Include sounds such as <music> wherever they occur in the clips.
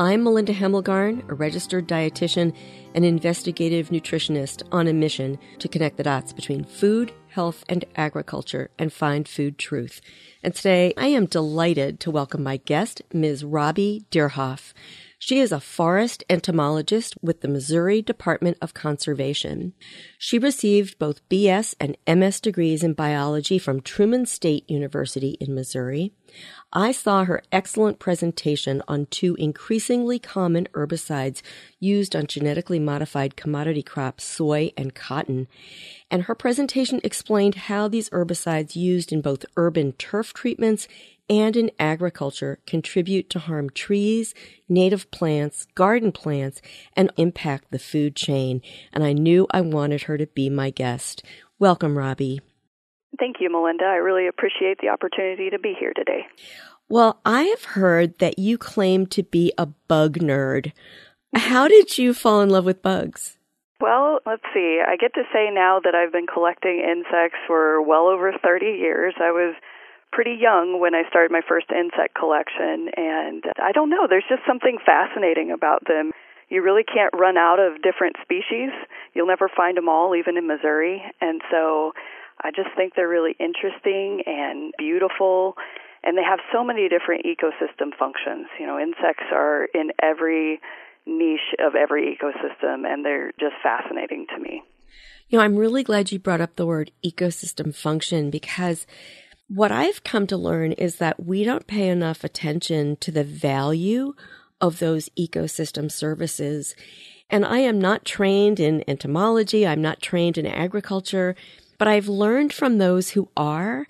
I'm Melinda Hemmelgarn, a registered dietitian and investigative nutritionist on a mission to connect the dots between food, health, and agriculture and find food truth. And today I am delighted to welcome my guest, Ms. Robbie Doerhoff. She is a forest entomologist with the Missouri Department of Conservation. She received both BS and MS degrees in biology from Truman State University in Missouri. I saw her excellent presentation on two increasingly common herbicides used on genetically modified commodity crops, soy and cotton. And her presentation explained how these herbicides used in both urban turf treatments and in agriculture contribute to harm trees, native plants, garden plants, and impact the food chain. And I knew I wanted her to be my guest. Welcome, Robbie. Thank you, Melinda. I really appreciate the opportunity to be here today. Well, I have heard that you claim to be a bug nerd. How did you fall in love with bugs? Well, let's see. I get to say now that I've been collecting insects for well over 30 years. I was pretty young when I started my first insect collection, and I don't know, there's just something fascinating about them. You really can't run out of different species. You'll never find them all, even in Missouri. And so I just think they're really interesting and beautiful. And they have so many different ecosystem functions. You know, insects are in every niche of every ecosystem, and they're just fascinating to me. You know, I'm really glad you brought up the word ecosystem function because what I've come to learn is that we don't pay enough attention to the value of those ecosystem services. And I am not trained in entomology. I'm not trained in agriculture, but I've learned from those who are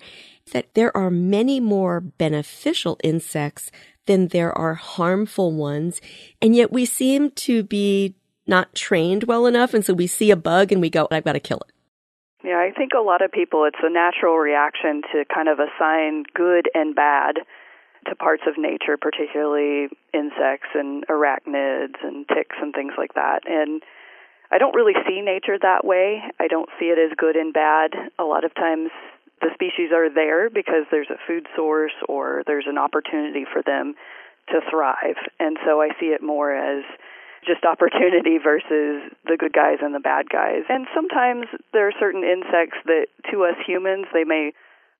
that there are many more beneficial insects than there are harmful ones. And yet we seem to be not trained well enough. And so we see a bug and we go, I've got to kill it. Yeah, I think a lot of people, it's a natural reaction to kind of assign good and bad to parts of nature, particularly insects and arachnids and ticks and things like that. And I don't really see nature that way. I don't see it as good and bad. A lot of times the species are there because there's a food source or there's an opportunity for them to thrive. And so I see it more as just opportunity versus the good guys and the bad guys. And sometimes there are certain insects that, to us humans, they may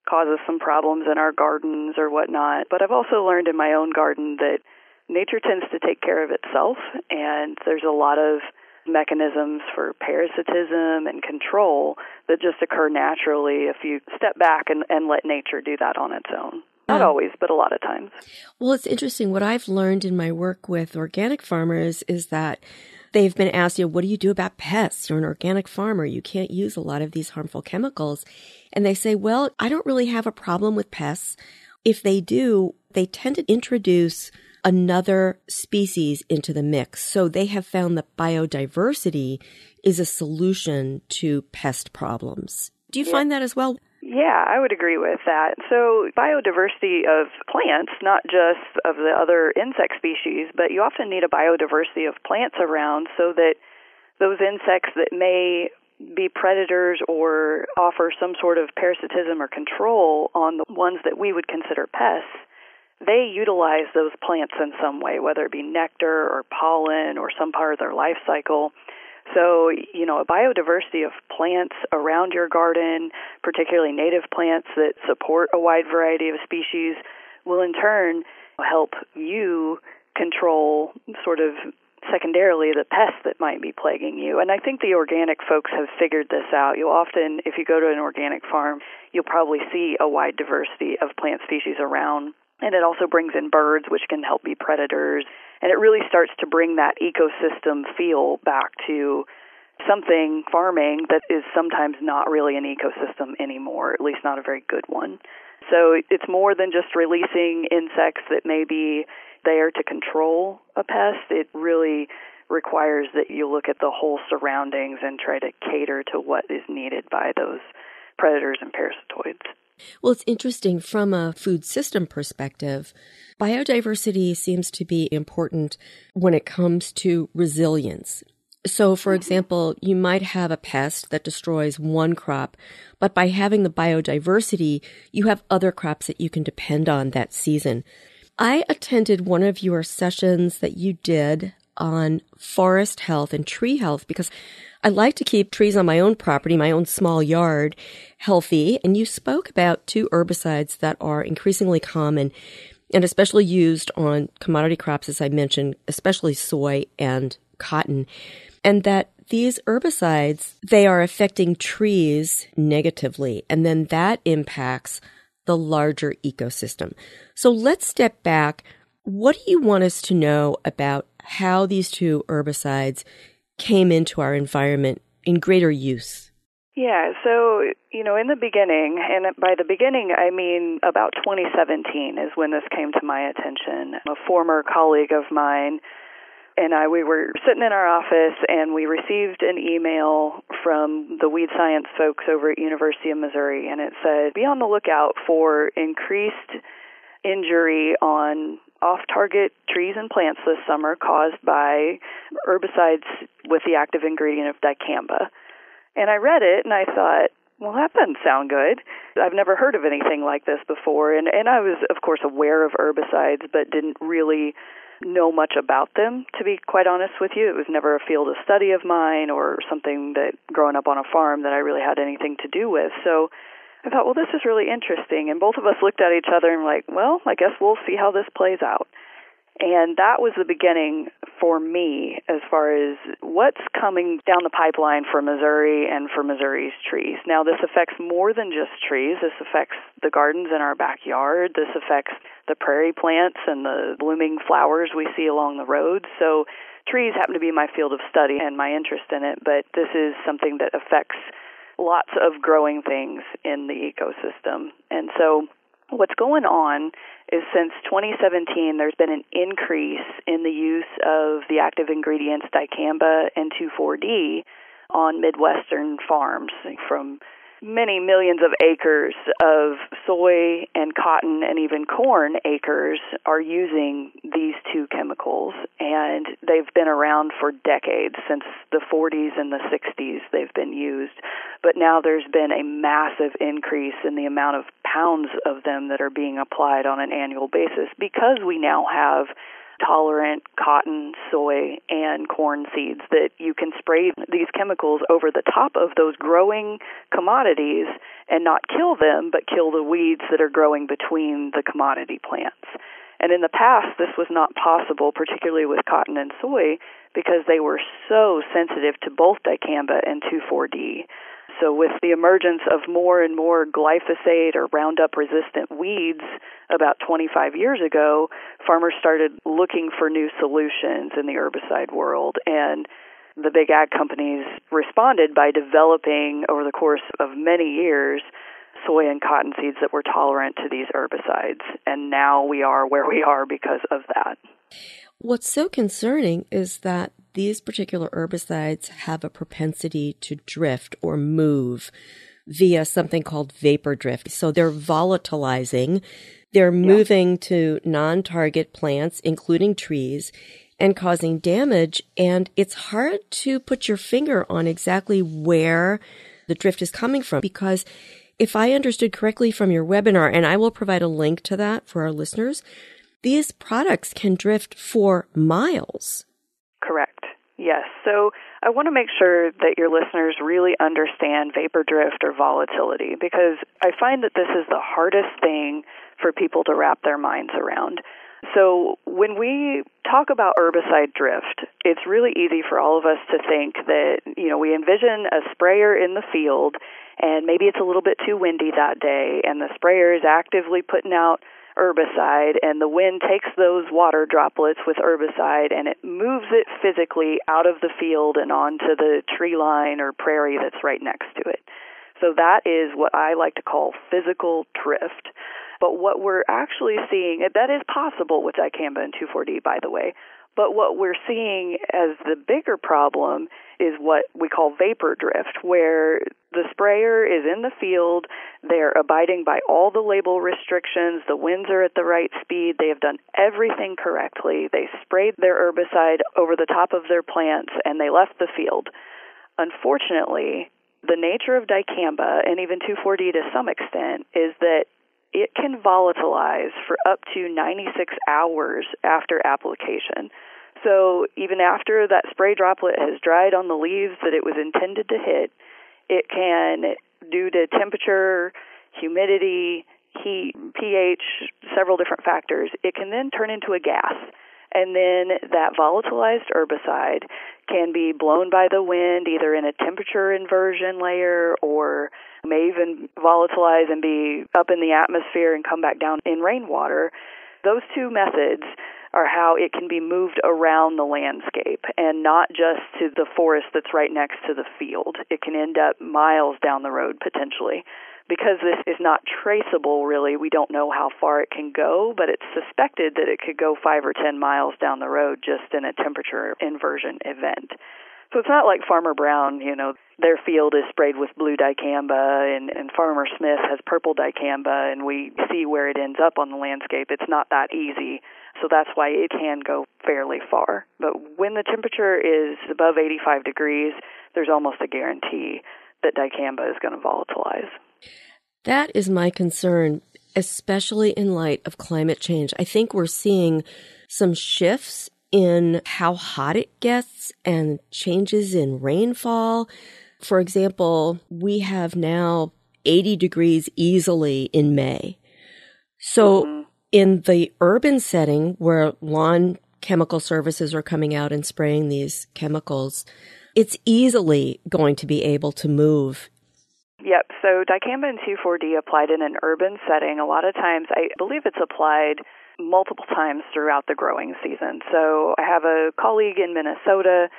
cause us some problems in our gardens or whatnot. But I've also learned in my own garden that nature tends to take care of itself, and there's a lot of mechanisms for parasitism and control that just occur naturally if you step back and, and let nature do that on its own. Not always, but a lot of times. Well, it's interesting. What I've learned in my work with organic farmers is that they've been asked, you know, what do you do about pests? You're an organic farmer. You can't use a lot of these harmful chemicals. And they say, well, I don't really have a problem with pests. If they do, they tend to introduce another species into the mix. So they have found that biodiversity is a solution to pest problems. Do you yeah. find that as well? Yeah, I would agree with that. So, biodiversity of plants, not just of the other insect species, but you often need a biodiversity of plants around so that those insects that may be predators or offer some sort of parasitism or control on the ones that we would consider pests, they utilize those plants in some way, whether it be nectar or pollen or some part of their life cycle. So, you know, a biodiversity of plants around your garden, particularly native plants that support a wide variety of species, will in turn help you control sort of secondarily the pests that might be plaguing you. And I think the organic folks have figured this out. You'll often, if you go to an organic farm, you'll probably see a wide diversity of plant species around. And it also brings in birds, which can help be predators and it really starts to bring that ecosystem feel back to something farming that is sometimes not really an ecosystem anymore, at least not a very good one. So it's more than just releasing insects that may be there to control a pest. It really requires that you look at the whole surroundings and try to cater to what is needed by those predators and parasitoids. Well, it's interesting from a food system perspective. Biodiversity seems to be important when it comes to resilience. So, for mm-hmm. example, you might have a pest that destroys one crop, but by having the biodiversity, you have other crops that you can depend on that season. I attended one of your sessions that you did on forest health and tree health because I like to keep trees on my own property, my own small yard, healthy. And you spoke about two herbicides that are increasingly common and especially used on commodity crops, as I mentioned, especially soy and cotton. And that these herbicides, they are affecting trees negatively. And then that impacts the larger ecosystem. So let's step back. What do you want us to know about how these two herbicides came into our environment in greater use? Yeah, so, you know, in the beginning, and by the beginning I mean about 2017 is when this came to my attention. A former colleague of mine and I we were sitting in our office and we received an email from the weed science folks over at University of Missouri and it said be on the lookout for increased injury on off target trees and plants this summer caused by herbicides with the active ingredient of dicamba. And I read it and I thought, well, that doesn't sound good. I've never heard of anything like this before. And, and I was, of course, aware of herbicides, but didn't really know much about them, to be quite honest with you. It was never a field of study of mine or something that growing up on a farm that I really had anything to do with. So I thought, well, this is really interesting. And both of us looked at each other and were like, well, I guess we'll see how this plays out. And that was the beginning for me as far as what's coming down the pipeline for Missouri and for Missouri's trees. Now, this affects more than just trees. This affects the gardens in our backyard. This affects the prairie plants and the blooming flowers we see along the road. So, trees happen to be my field of study and my interest in it, but this is something that affects lots of growing things in the ecosystem. And so, what's going on is since 2017, there's been an increase in the use of the active ingredients dicamba and 2,4-D on Midwestern farms from many millions of acres of soy and cotton and even corn acres are using these two chemicals and they've been around for decades since the 40s and the 60s they've been used. But now there's been a massive increase in the amount of pounds of them that are being applied on an annual basis because we now have tolerant cotton, soy, and corn seeds that you can spray these chemicals over the top of those growing commodities and not kill them, but kill the weeds that are growing between the commodity plants. And in the past, this was not possible, particularly with cotton and soy, because they were so sensitive to both dicamba and 2,4-D. So, with the emergence of more and more glyphosate or Roundup resistant weeds about 25 years ago, farmers started looking for new solutions in the herbicide world. And the big ag companies responded by developing, over the course of many years, soy and cotton seeds that were tolerant to these herbicides. And now we are where we are because of that. What's so concerning is that these particular herbicides have a propensity to drift or move via something called vapor drift. So they're volatilizing. They're yeah. moving to non-target plants, including trees, and causing damage. And it's hard to put your finger on exactly where the drift is coming from because if I understood correctly from your webinar, and I will provide a link to that for our listeners, these products can drift for miles. Correct. Yes. So I want to make sure that your listeners really understand vapor drift or volatility because I find that this is the hardest thing for people to wrap their minds around. So when we talk about herbicide drift, it's really easy for all of us to think that, you know, we envision a sprayer in the field and maybe it's a little bit too windy that day and the sprayer is actively putting out herbicide, and the wind takes those water droplets with herbicide and it moves it physically out of the field and onto the tree line or prairie that's right next to it. So that is what I like to call physical drift. But what we're actually seeing, that is possible with dicamba and 2,4-D, by the way. But what we're seeing as the bigger problem is what we call vapor drift, where the sprayer is in the field, they're abiding by all the label restrictions, the winds are at the right speed, they have done everything correctly, they sprayed their herbicide over the top of their plants, and they left the field. Unfortunately, the nature of dicamba and even 2,4-D to some extent is that it can volatilize for up to 96 hours after application. So even after that spray droplet has dried on the leaves that it was intended to hit, it can, due to temperature, humidity, heat, pH, several different factors, it can then turn into a gas. And then that volatilized herbicide can be blown by the wind either in a temperature inversion layer or may even volatilize and be up in the atmosphere and come back down in rainwater. Those two methods are how it can be moved around the landscape and not just to the forest that's right next to the field. It can end up miles down the road potentially. Because this is not traceable, really, we don't know how far it can go, but it's suspected that it could go five or ten miles down the road just in a temperature inversion event. So it's not like Farmer Brown, you know, their field is sprayed with blue dicamba and, and Farmer Smith has purple dicamba and we see where it ends up on the landscape. It's not that easy. So that's why it can go fairly far. But when the temperature is above 85 degrees, there's almost a guarantee that dicamba is going to volatilize. That is my concern, especially in light of climate change. I think we're seeing some shifts in how hot it gets and changes in rainfall. For example, we have now 80 degrees easily in May. So mm-hmm. In the urban setting where lawn chemical services are coming out and spraying these chemicals, it's easily going to be able to move Yep. So dicamba and 2,4-D applied in an urban setting. A lot of times, I believe it's applied multiple times throughout the growing season. So I have a colleague in Minnesota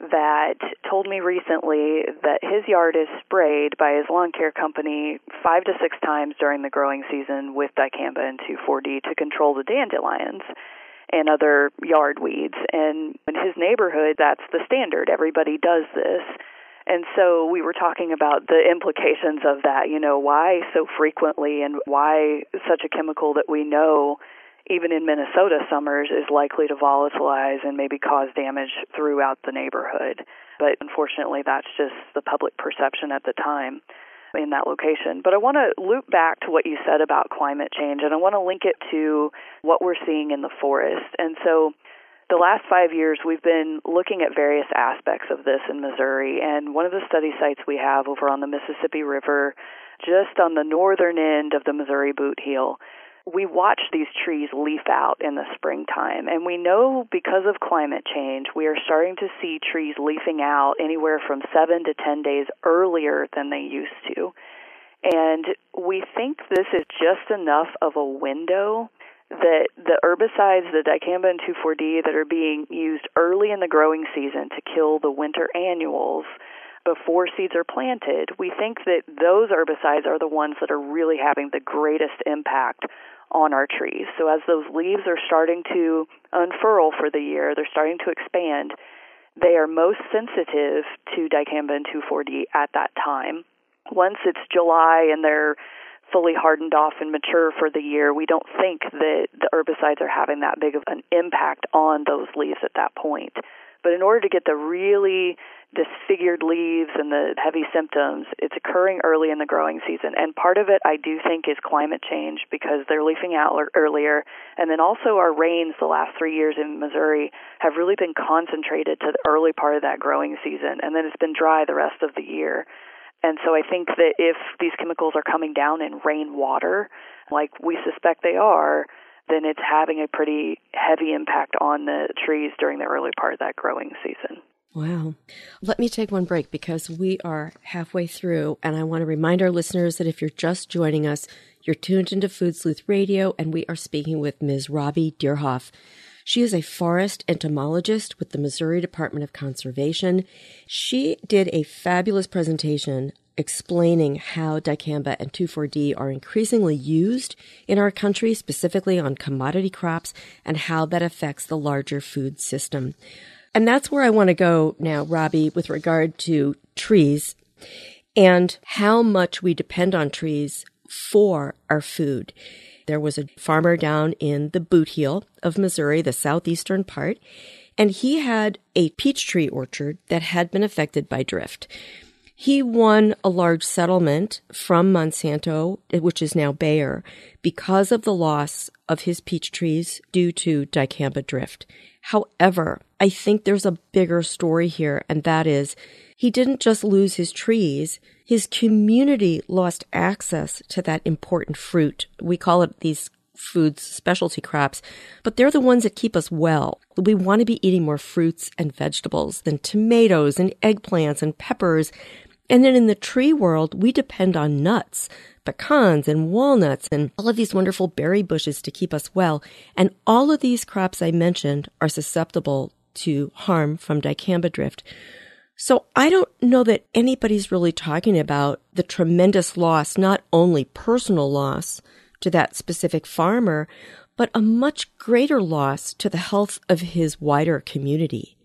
that told me recently that his yard is sprayed by his lawn care company five to six times during the growing season with dicamba and 2,4-D to control the dandelions and other yard weeds. And in his neighborhood, that's the standard. Everybody does this. And so we were talking about the implications of that, you know, why so frequently and why such a chemical that we know even in Minnesota summers is likely to volatilize and maybe cause damage throughout the neighborhood. But unfortunately, that's just the public perception at the time in that location. But I want to loop back to what you said about climate change and I want to link it to what we're seeing in the forest. And so the last five years, we've been looking at various aspects of this in Missouri, and one of the study sites we have over on the Mississippi River, just on the northern end of the Missouri Boot Heel, we watch these trees leaf out in the springtime. And we know because of climate change, we are starting to see trees leafing out anywhere from seven to ten days earlier than they used to. And we think this is just enough of a window that the herbicides, the dicamba and 2,4-D, that are being used early in the growing season to kill the winter annuals before seeds are planted, we think that those herbicides are the ones that are really having the greatest impact on our trees. So as those leaves are starting to unfurl for the year, they're starting to expand, they are most sensitive to dicamba and 2,4-D at that time. Once it's July and they're fully hardened off and mature for the year, we don't think that the herbicides are having that big of an impact on those leaves at that point. But in order to get the really disfigured leaves and the heavy symptoms, it's occurring early in the growing season. And part of it, I do think, is climate change because they're leafing out earlier. And then also, our rains the last three years in Missouri have really been concentrated to the early part of that growing season. And then it's been dry the rest of the year. And so I think that if these chemicals are coming down in rainwater, like we suspect they are, then it's having a pretty heavy impact on the trees during the early part of that growing season. Wow. Let me take one break because we are halfway through, and I want to remind our listeners that if you're just joining us, you're tuned into Food Sleuth Radio, and we are speaking with Ms. Robbie Doerhoff. She is a forest entomologist with the Missouri Department of Conservation. She did a fabulous presentation explaining how dicamba and 2,4-D are increasingly used in our country, specifically on commodity crops, and how that affects the larger food system. And that's where I want to go now, Robbie, with regard to trees and how much we depend on trees for our food. There was a farmer down in the boot heel of Missouri, the southeastern part, and he had a peach tree orchard that had been affected by drift. He won a large settlement from Monsanto, which is now Bayer, because of the loss of his peach trees due to dicamba drift. However, I think there's a bigger story here, and that is he didn't just lose his trees, his community lost access to that important fruit. We call it these foods specialty crops, but they're the ones that keep us well. We want to be eating more fruits and vegetables than tomatoes and eggplants and peppers. And then in the tree world, we depend on nuts, pecans and walnuts and all of these wonderful berry bushes to keep us well. And all of these crops I mentioned are susceptible to harm from dicamba drift. So I don't know that anybody's really talking about the tremendous loss, not only personal loss to that specific farmer, but a much greater loss to the health of his wider community.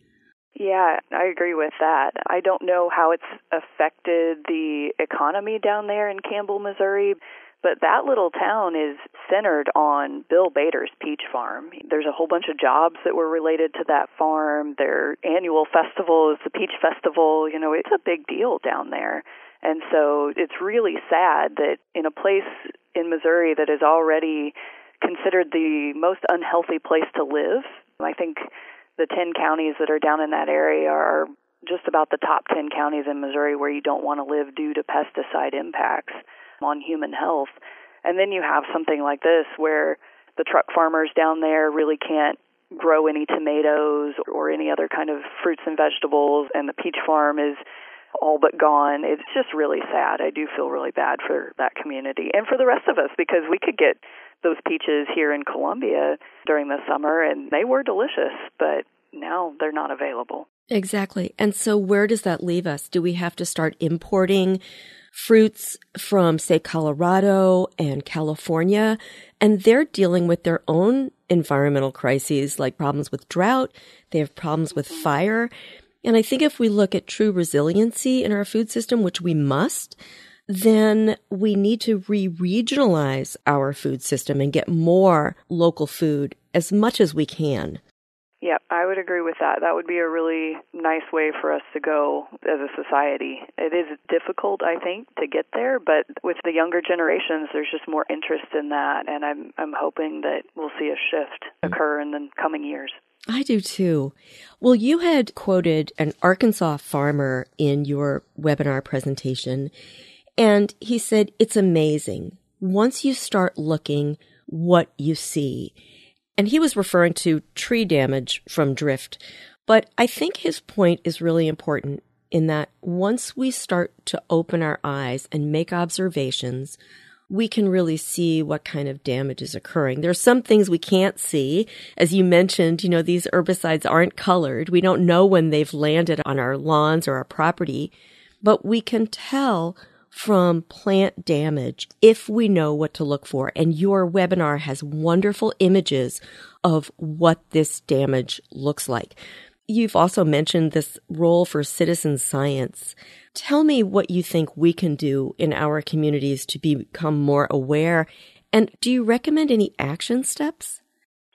Yeah, I agree with that. I don't know how it's affected the economy down there in Campbell, Missouri. But that little town is centered on Bill Bader's peach farm. There's a whole bunch of jobs that were related to that farm. Their annual festival is the Peach Festival. You know, it's a big deal down there. And so it's really sad that in a place in Missouri that is already considered the most unhealthy place to live, I think the 10 counties that are down in that area are just about the top 10 counties in Missouri where you don't want to live due to pesticide impacts on human health. And then you have something like this where the truck farmers down there really can't grow any tomatoes or any other kind of fruits and vegetables, and the peach farm is all but gone. It's just really sad. I do feel really bad for that community and for the rest of us because we could get those peaches here in Columbia during the summer and they were delicious, but now they're not available. Exactly. And so where does that leave us? Do we have to start importing fruits from, say, Colorado and California, and they're dealing with their own environmental crises like problems with drought, they have problems with fire. And I think if we look at true resiliency in our food system, which we must, then we need to re regionalize our food system and get more local food as much as we can. Yeah, I would agree with that. That would be a really nice way for us to go as a society. It is difficult, I think, to get there, but with the younger generations, there's just more interest in that, and I'm I'm hoping that we'll see a shift mm. occur in the coming years. I do too. Well, you had quoted an Arkansas farmer in your webinar presentation, and he said, It's amazing. Once you start looking, what you see. And he was referring to tree damage from drift. But I think his point is really important in that once we start to open our eyes and make observations, we can really see what kind of damage is occurring. There are some things we can't see. As you mentioned, you know, these herbicides aren't colored. We don't know when they've landed on our lawns or our property, but we can tell from plant damage if we know what to look for. And your webinar has wonderful images of what this damage looks like. You've also mentioned this role for citizen science. Tell me what you think we can do in our communities to become more aware. And do you recommend any action steps?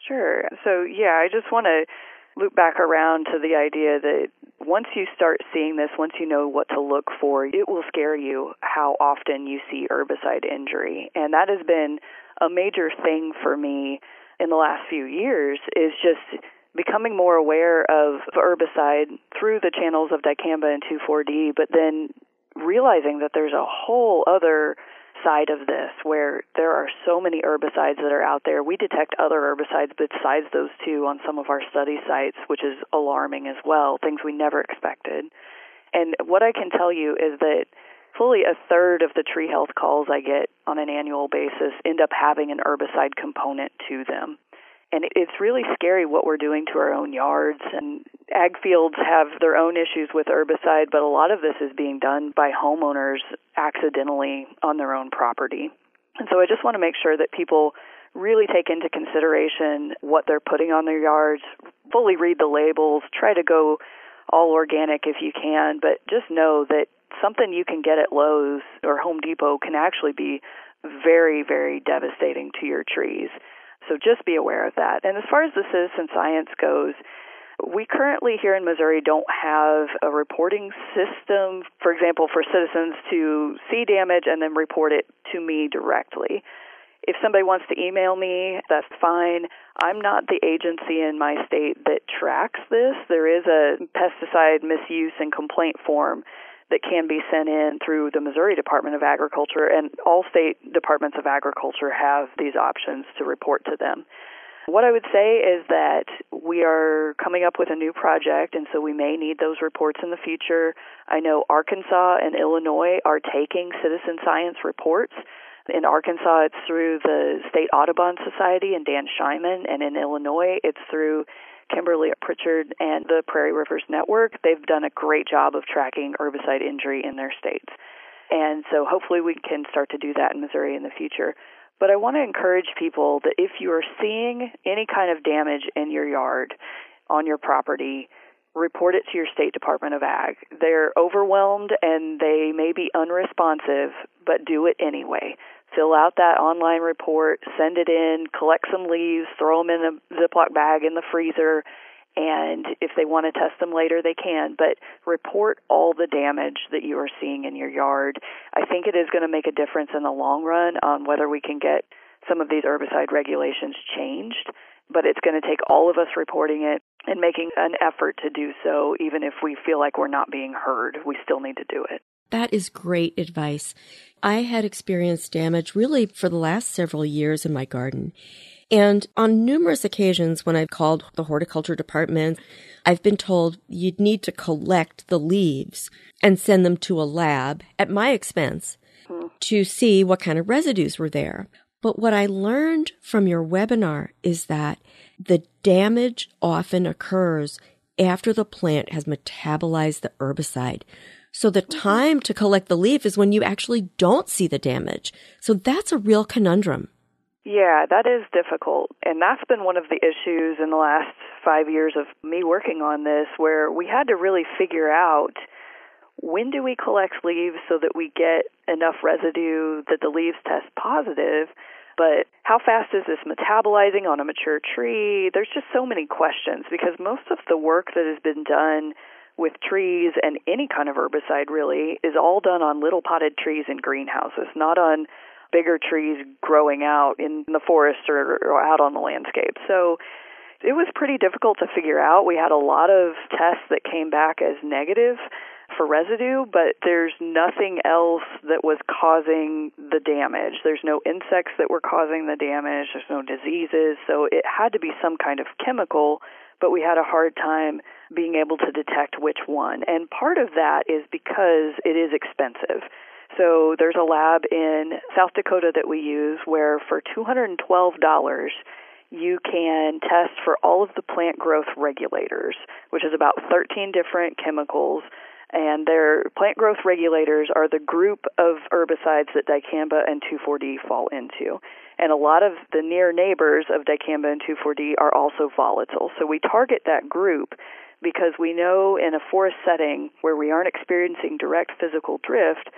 Sure. So, yeah, I just want to loop back around to the idea that once you start seeing this, once you know what to look for, it will scare you how often you see herbicide injury. And that has been a major thing for me in the last few years is just becoming more aware of herbicide through the channels of dicamba and 2,4-D, but then realizing that there's a whole other side of this where there are so many herbicides that are out there. We detect other herbicides besides those two on some of our study sites, which is alarming as well, things we never expected. And what I can tell you is that fully a third of the tree health calls I get on an annual basis end up having an herbicide component to them. And it's really scary what we're doing to our own yards. And ag fields have their own issues with herbicide, but a lot of this is being done by homeowners accidentally on their own property. And so I just want to make sure that people really take into consideration what they're putting on their yards, fully read the labels, try to go all organic if you can, but just know that something you can get at Lowe's or Home Depot can actually be very, very devastating to your trees. So just be aware of that. And as far as the citizen science goes, we currently here in Missouri don't have a reporting system, for example, for citizens to see damage and then report it to me directly. If somebody wants to email me, that's fine. I'm not the agency in my state that tracks this. There is a pesticide misuse and complaint form that can be sent in through the Missouri Department of Agriculture, and all state departments of agriculture have these options to report to them. What I would say is that we are coming up with a new project, and so we may need those reports in the future. I know Arkansas and Illinois are taking citizen science reports. In Arkansas, it's through the State Audubon Society and Dan Scheiman, and in Illinois, it's through Kimberly Erndt-Pitcher and the Prairie Rivers Network. They've done a great job of tracking herbicide injury in their states. And so hopefully we can start to do that in Missouri in the future. But I want to encourage people that if you are seeing any kind of damage in your yard, on your property, report it to your State Department of Ag. They're overwhelmed and they may be unresponsive, but do it anyway fill out that online report, send it in, collect some leaves, throw them in a Ziploc bag in the freezer, and if they want to test them later, they can. But report all the damage that you are seeing in your yard. I think it is going to make a difference in the long run on whether we can get some of these herbicide regulations changed. But it's going to take all of us reporting it and making an effort to do so, even if we feel like we're not being heard. We still need to do it. That is great advice. I had experienced damage really for the last several years in my garden. And on numerous occasions when I've called the horticulture department, I've been told you'd need to collect the leaves and send them to a lab at my expense to see what kind of residues were there. But what I learned from your webinar is that the damage often occurs after the plant has metabolized the herbicide. So the mm-hmm. time to collect the leaf is when you actually don't see the damage. So that's a real conundrum. Yeah, that is difficult. And that's been one of the issues in the last five years of me working on this, where we had to really figure out when do we collect leaves so that we get enough residue that the leaves test positive, but how fast is this metabolizing on a mature tree? There's just so many questions because most of the work that has been done with trees and any kind of herbicide really is all done on little potted trees in greenhouses, not on bigger trees growing out in the forest or, or out on the landscape. So it was pretty difficult to figure out. We had a lot of tests that came back as negative for residue, but there's nothing else that was causing the damage. There's no insects that were causing the damage, there's no diseases, so it had to be some kind of chemical, but we had a hard time being able to detect which one. And part of that is because it is expensive. So there's a lab in South Dakota that we use where for $212 you can test for all of the plant growth regulators, which is about 13 different chemicals. And their plant growth regulators are the group of herbicides that dicamba and 2,4-D fall into. And a lot of the near neighbors of dicamba and 2,4-D are also volatile. So we target that group because we know in a forest setting where we aren't experiencing direct physical drift,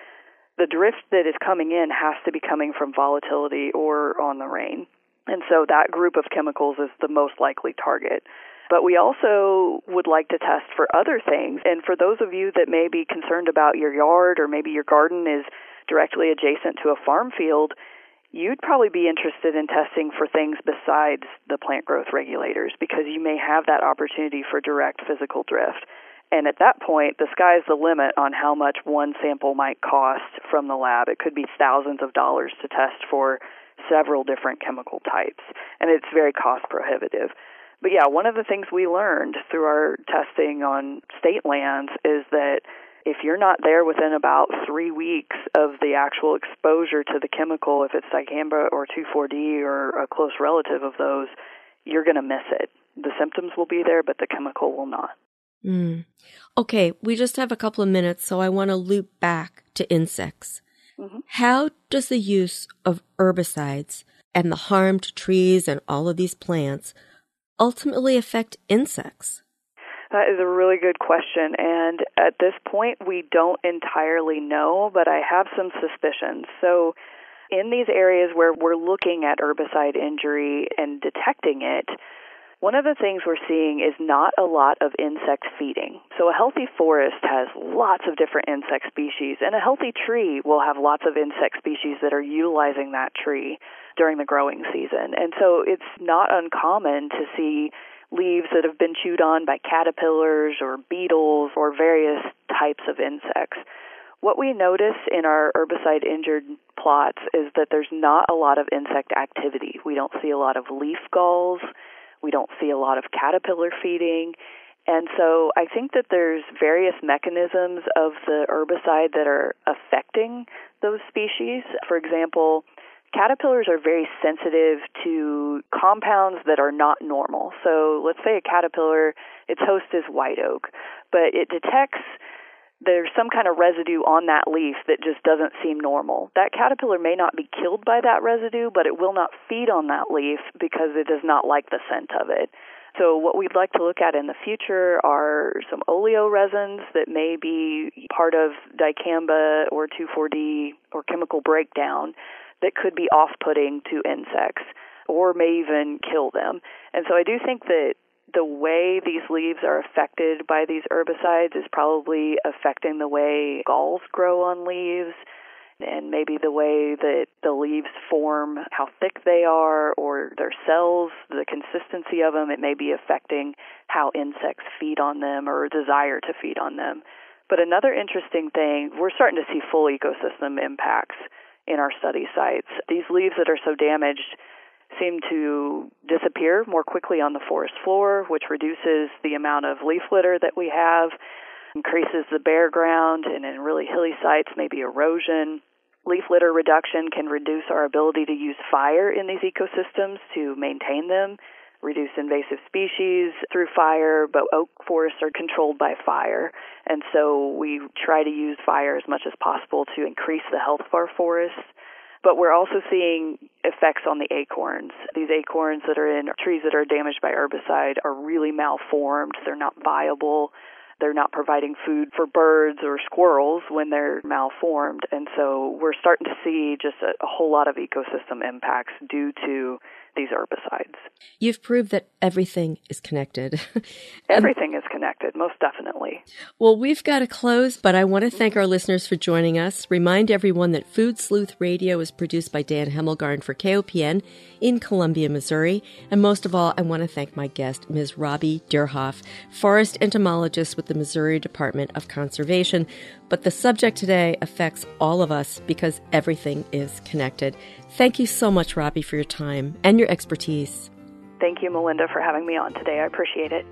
the drift that is coming in has to be coming from volatility or on the rain. And so that group of chemicals is the most likely target. But we also would like to test for other things. And for those of you that may be concerned about your yard or maybe your garden is directly adjacent to a farm field, you'd probably be interested in testing for things besides the plant growth regulators because you may have that opportunity for direct physical drift. And at that point, the sky's the limit on how much one sample might cost from the lab. It could be thousands of dollars to test for several different chemical types, and it's very cost prohibitive. But yeah, one of the things we learned through our testing on state lands is that if you're not there within about three weeks of the actual exposure to the chemical, if it's dicamba or 2,4-D or a close relative of those, you're going to miss it. The symptoms will be there, but the chemical will not. Mm. Okay, we just have a couple of minutes, so I want to loop back to insects. Mm-hmm. How does the use of herbicides and the harm to trees and all of these plants ultimately affect insects? That is a really good question. And at this point, we don't entirely know, but I have some suspicions. So, in these areas where we're looking at herbicide injury and detecting it, one of the things we're seeing is not a lot of insect feeding. So, a healthy forest has lots of different insect species, and a healthy tree will have lots of insect species that are utilizing that tree during the growing season. And so, it's not uncommon to see leaves that have been chewed on by caterpillars or beetles or various types of insects. What we notice in our herbicide injured plots is that there's not a lot of insect activity. We don't see a lot of leaf galls. We don't see a lot of caterpillar feeding. And so I think that there's various mechanisms of the herbicide that are affecting those species. For example, caterpillars are very sensitive to compounds that are not normal. So let's say a caterpillar, its host is white oak, but it detects there's some kind of residue on that leaf that just doesn't seem normal. That caterpillar may not be killed by that residue, but it will not feed on that leaf because it does not like the scent of it. So, what we'd like to look at in the future are some oleo resins that may be part of dicamba or 2,4-D or chemical breakdown that could be off putting to insects or may even kill them. And so, I do think that the way these leaves are affected by these herbicides is probably affecting the way galls grow on leaves and maybe the way that the leaves form, how thick they are, or their cells, the consistency of them. It may be affecting how insects feed on them or desire to feed on them. But another interesting thing, we're starting to see full ecosystem impacts in our study sites. These leaves that are so damaged seem to disappear more quickly on the forest floor, which reduces the amount of leaf litter that we have, increases the bare ground, and in really hilly sites, maybe erosion. Leaf litter reduction can reduce our ability to use fire in these ecosystems to maintain them, reduce invasive species through fire, but oak forests are controlled by fire. And so we try to use fire as much as possible to increase the health of our forests. But we're also seeing effects on the acorns. These acorns that are in trees that are damaged by herbicide are really malformed. They're not viable. They're not providing food for birds or squirrels when they're malformed. And so we're starting to see just a, a whole lot of ecosystem impacts due to these herbicides. You've proved that everything is connected. <laughs> everything is connected, most definitely. Well, we've got to close, but I want to thank our listeners for joining us. Remind everyone that Food Sleuth Radio is produced by Dan Hemmelgarn for KOPN in Columbia, Missouri. And most of all, I want to thank my guest, Ms. Robbie Doerhoff, forest entomologist with the Missouri Department of Conservation. But the subject today affects all of us because everything is connected. Thank you so much, Robbie, for your time and your expertise. Thank you, Melinda, for having me on today. I appreciate it.